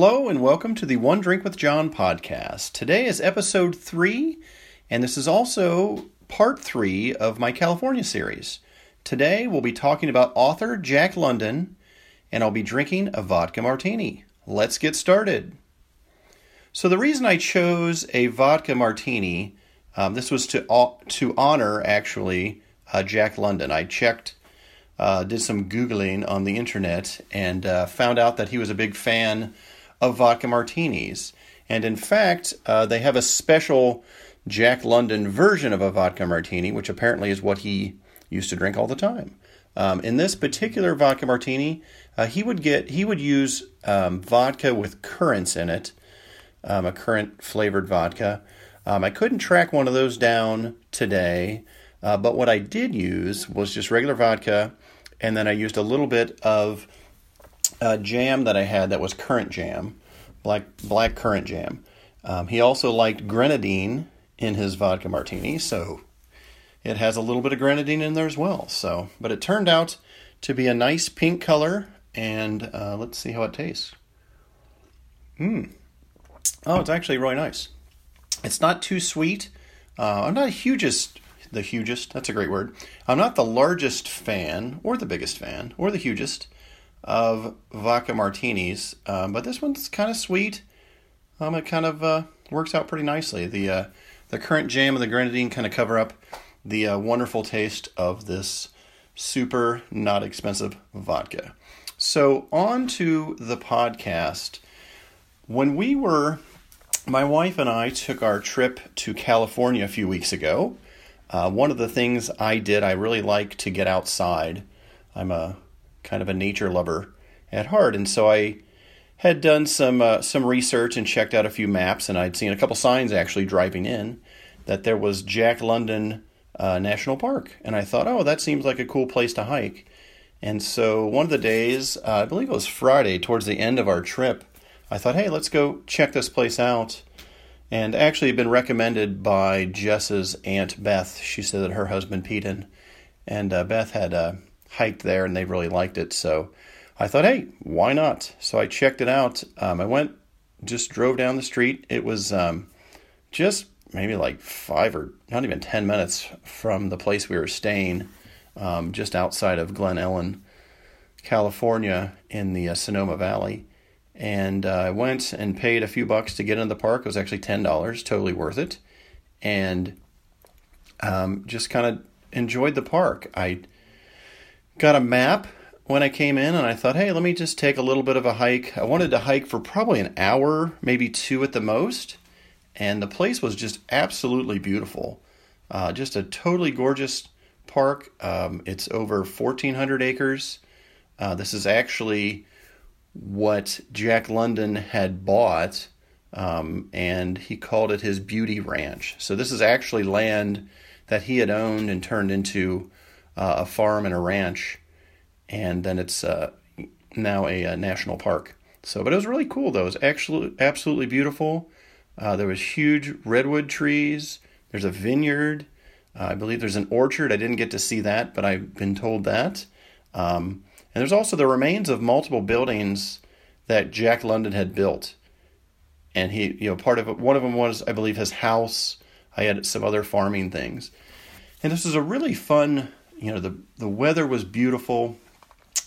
Hello, and welcome to the One Drink with John podcast. Today is episode three, and this is also part three of my California series. Today we'll be talking about author Jack London, and I'll be drinking a vodka martini. Let's get started. So, the reason I chose a vodka martini, um, this was to, to honor actually uh, Jack London. I checked uh, did some Googling on the internet and uh, found out that he was a big fan of vodka martinis. And in fact, uh, they have a special Jack London version of a vodka martini, which apparently is what he used to drink all the time. Um, in this particular vodka martini, uh, he would get he would use um, vodka with currants in it, um, a currant flavored vodka. Um, I couldn't track one of those down today, uh, but what I did use was just regular vodka, and then I used a little bit of uh, jam that I had that was currant jam, black black currant jam. Um, he also liked grenadine in his vodka martini, so it has a little bit of grenadine in there as well. So, but it turned out to be a nice pink color, and uh, let's see how it tastes. Mmm. Oh, it's actually really nice. It's not too sweet. Uh, I'm not hugest, the hugest. That's a great word. I'm not the largest fan, or the biggest fan, or the hugest of vodka martinis, um, but this one's kind of sweet. Um, it kind of uh, works out pretty nicely. The uh, the currant jam and the grenadine kind of cover up the uh, wonderful taste of this super not expensive vodka. So on to the podcast. When we were, my wife and I took our trip to California a few weeks ago. Uh, one of the things I did, I really like to get outside. I'm a kind of a nature lover at heart, and so I had done some uh, some research and checked out a few maps, and I'd seen a couple signs actually driving in that there was Jack London uh, National Park, and I thought, oh, that seems like a cool place to hike. And so one of the days, uh, I believe it was Friday, towards the end of our trip, I thought, hey, let's go check this place out. And actually, been recommended by Jess's aunt Beth. She said that her husband Pete and, uh, Beth had uh, hiked there and they really liked it. So I thought, hey, why not? So I checked it out. Um, I went, just drove down the street. It was um, just maybe like five or not even 10 minutes from the place we were staying, um, just outside of Glen Ellen, California, in the uh, Sonoma Valley. And uh, I went and paid a few bucks to get into the park. It was actually $10, totally worth it. And um, just kind of enjoyed the park. I got a map when I came in and I thought, hey, let me just take a little bit of a hike. I wanted to hike for probably an hour, maybe two at the most. And the place was just absolutely beautiful. Uh, just a totally gorgeous park. Um, it's over 1,400 acres. Uh, this is actually what Jack London had bought, um, and he called it his Beauty Ranch. So this is actually land that he had owned and turned into uh, a farm and a ranch, and then it's uh, now a, a, national park. So, but it was really cool though. It was actually absolutely beautiful. Uh, there was huge redwood trees. There's a vineyard. Uh, I believe there's an orchard. I didn't get to see that, but I've been told that. Um, and there's also the remains of multiple buildings that Jack London had built. And he, you know, part of it, one of them was, I believe, his house. I had some other farming things. And this was a really fun you know the the weather was beautiful.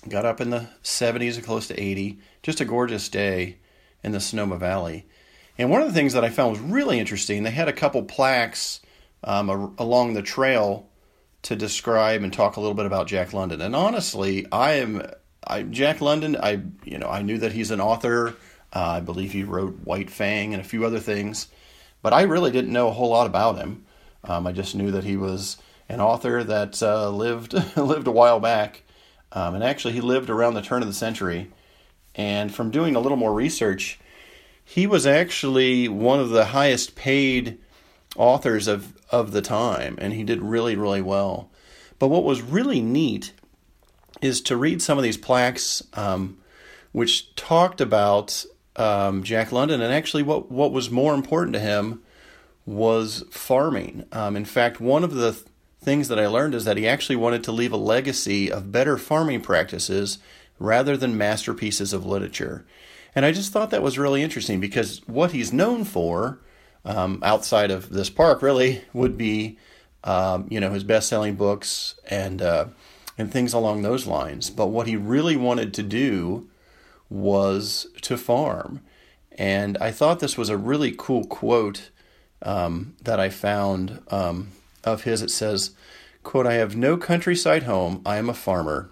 Got up in the 70s and close to 80. Just a gorgeous day in the Sonoma Valley. And one of the things that I found was really interesting, they had a couple plaques um, a, along the trail to describe and talk a little bit about Jack London. And honestly, I am I, Jack London. I you know I knew that he's an author. Uh, I believe he wrote White Fang and a few other things, but I really didn't know a whole lot about him. Um, I just knew that he was an author that uh, lived lived a while back, um, and actually he lived around the turn of the century. And from doing a little more research, he was actually one of the highest paid authors of of the time, and he did really really well. But what was really neat is to read some of these plaques, um, which talked about um, Jack London, and actually what what was more important to him was farming. Um, in fact, one of the things that I learned is that he actually wanted to leave a legacy of better farming practices rather than masterpieces of literature. And I just thought that was really interesting because what he's known for um, outside of this park really would be, um, you know, his best-selling books and uh, and things along those lines. But what he really wanted to do was to farm, and I thought this was a really cool quote um, that I found um, of his. It says, "quote I have no countryside home. I am a farmer.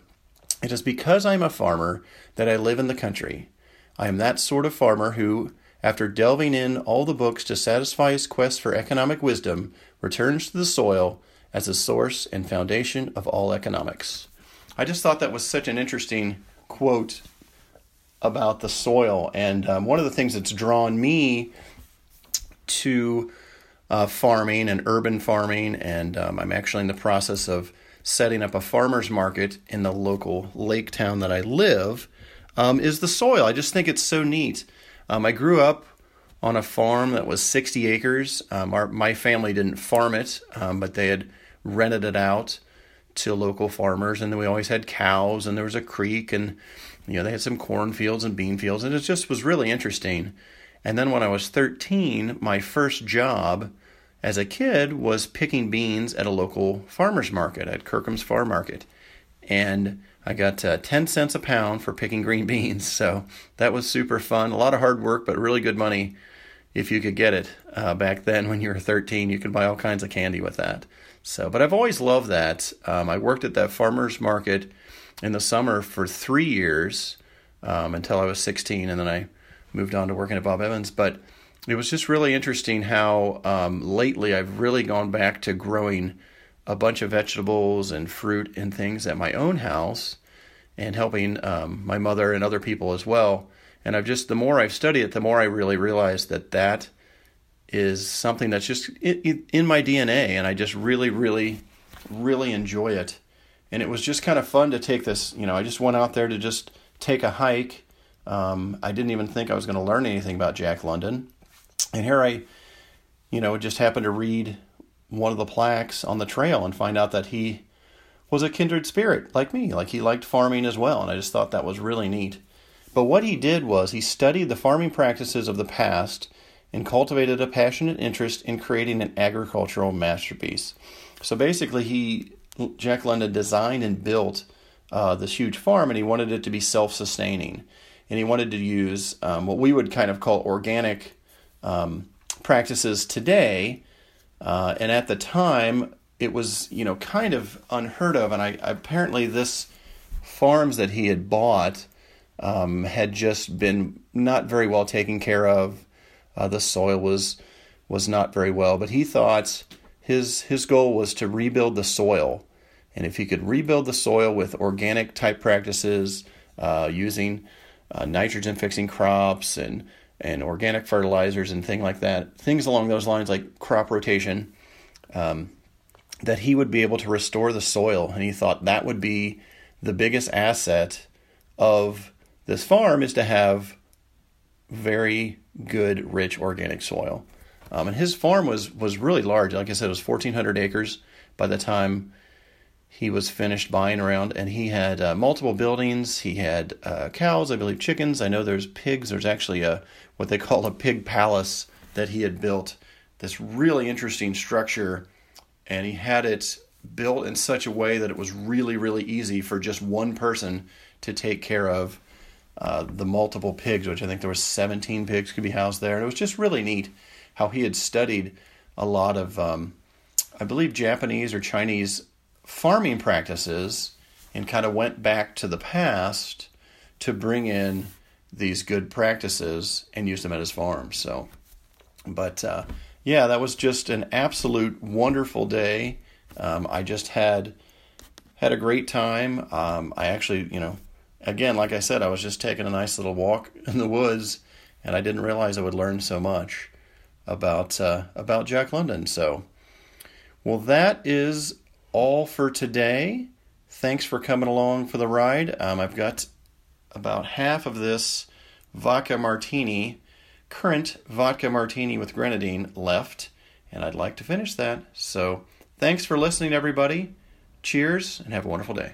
It is because I am a farmer that I live in the country. I am that sort of farmer who." after delving in all the books to satisfy his quest for economic wisdom, returns to the soil as the source and foundation of all economics. I just thought that was such an interesting quote about the soil. And um, one of the things that's drawn me to uh, farming and urban farming, and um, I'm actually in the process of setting up a farmer's market in the local lake town that I live, um, is the soil. I just think it's so neat. Um, I grew up on a farm that was 60 acres. Um, our, my family didn't farm it, um, but they had rented it out to local farmers, and then we always had cows, and there was a creek, and you know they had some cornfields and bean fields, and it just was really interesting. And then when I was 13, my first job as a kid was picking beans at a local farmers market at Kirkham's Farm Market, and I got uh, 10 cents a pound for picking green beans. So that was super fun. A lot of hard work, but really good money if you could get it. Uh, back then, when you were 13, you could buy all kinds of candy with that. So, but I've always loved that. Um, I worked at that farmer's market in the summer for three years um, until I was 16, and then I moved on to working at Bob Evans. But it was just really interesting how um, lately I've really gone back to growing a bunch of vegetables and fruit and things at my own house and helping um, my mother and other people as well. And I've just, the more I've studied it, the more I really realize that that is something that's just in, in my DNA. And I just really, really, really enjoy it. And it was just kind of fun to take this, you know, I just went out there to just take a hike. Um, I didn't even think I was going to learn anything about Jack London. And here I, you know, just happened to read one of the plaques on the trail and find out that he was a kindred spirit like me, like he liked farming as well. And I just thought that was really neat. But what he did was he studied the farming practices of the past and cultivated a passionate interest in creating an agricultural masterpiece. So basically, he Jack London designed and built uh, this huge farm, and he wanted it to be self-sustaining, and he wanted to use um, what we would kind of call organic um, practices today uh, and at the time, it was you know kind of unheard of. And I apparently this farms that he had bought um, had just been not very well taken care of. Uh, the soil was was not very well, but he thought his his goal was to rebuild the soil, and if he could rebuild the soil with organic type practices, uh, using uh, nitrogen fixing crops and and organic fertilizers and things like that, things along those lines like crop rotation, um, that he would be able to restore the soil. And he thought that would be the biggest asset of this farm is to have very good, rich organic soil. Um, and his farm was was really large. Like I said, it was 1,400 acres by the time he was finished buying around, and he had uh, multiple buildings. He had uh, cows, I believe, chickens. I know there's pigs. There's actually a what they call a pig palace that he had built. This really interesting structure, and he had it built in such a way that it was really, really easy for just one person to take care of uh, the multiple pigs, which I think there were 17 pigs could be housed there. And it was just really neat how he had studied a lot of, um, I believe, Japanese or Chinese farming practices and kind of went back to the past to bring in these good practices and use them at his farm. So, but uh, yeah, that was just an absolute wonderful day. Um, I just had had a great time. Um, I actually, you know, again, like I said, I was just taking a nice little walk in the woods, and I didn't realize I would learn so much about uh, about Jack London. So, well, that is all for today. Thanks for coming along for the ride. Um, I've got about half of this vodka martini, currant vodka martini with grenadine left, and I'd like to finish that. So thanks for listening, everybody. Cheers, and have a wonderful day.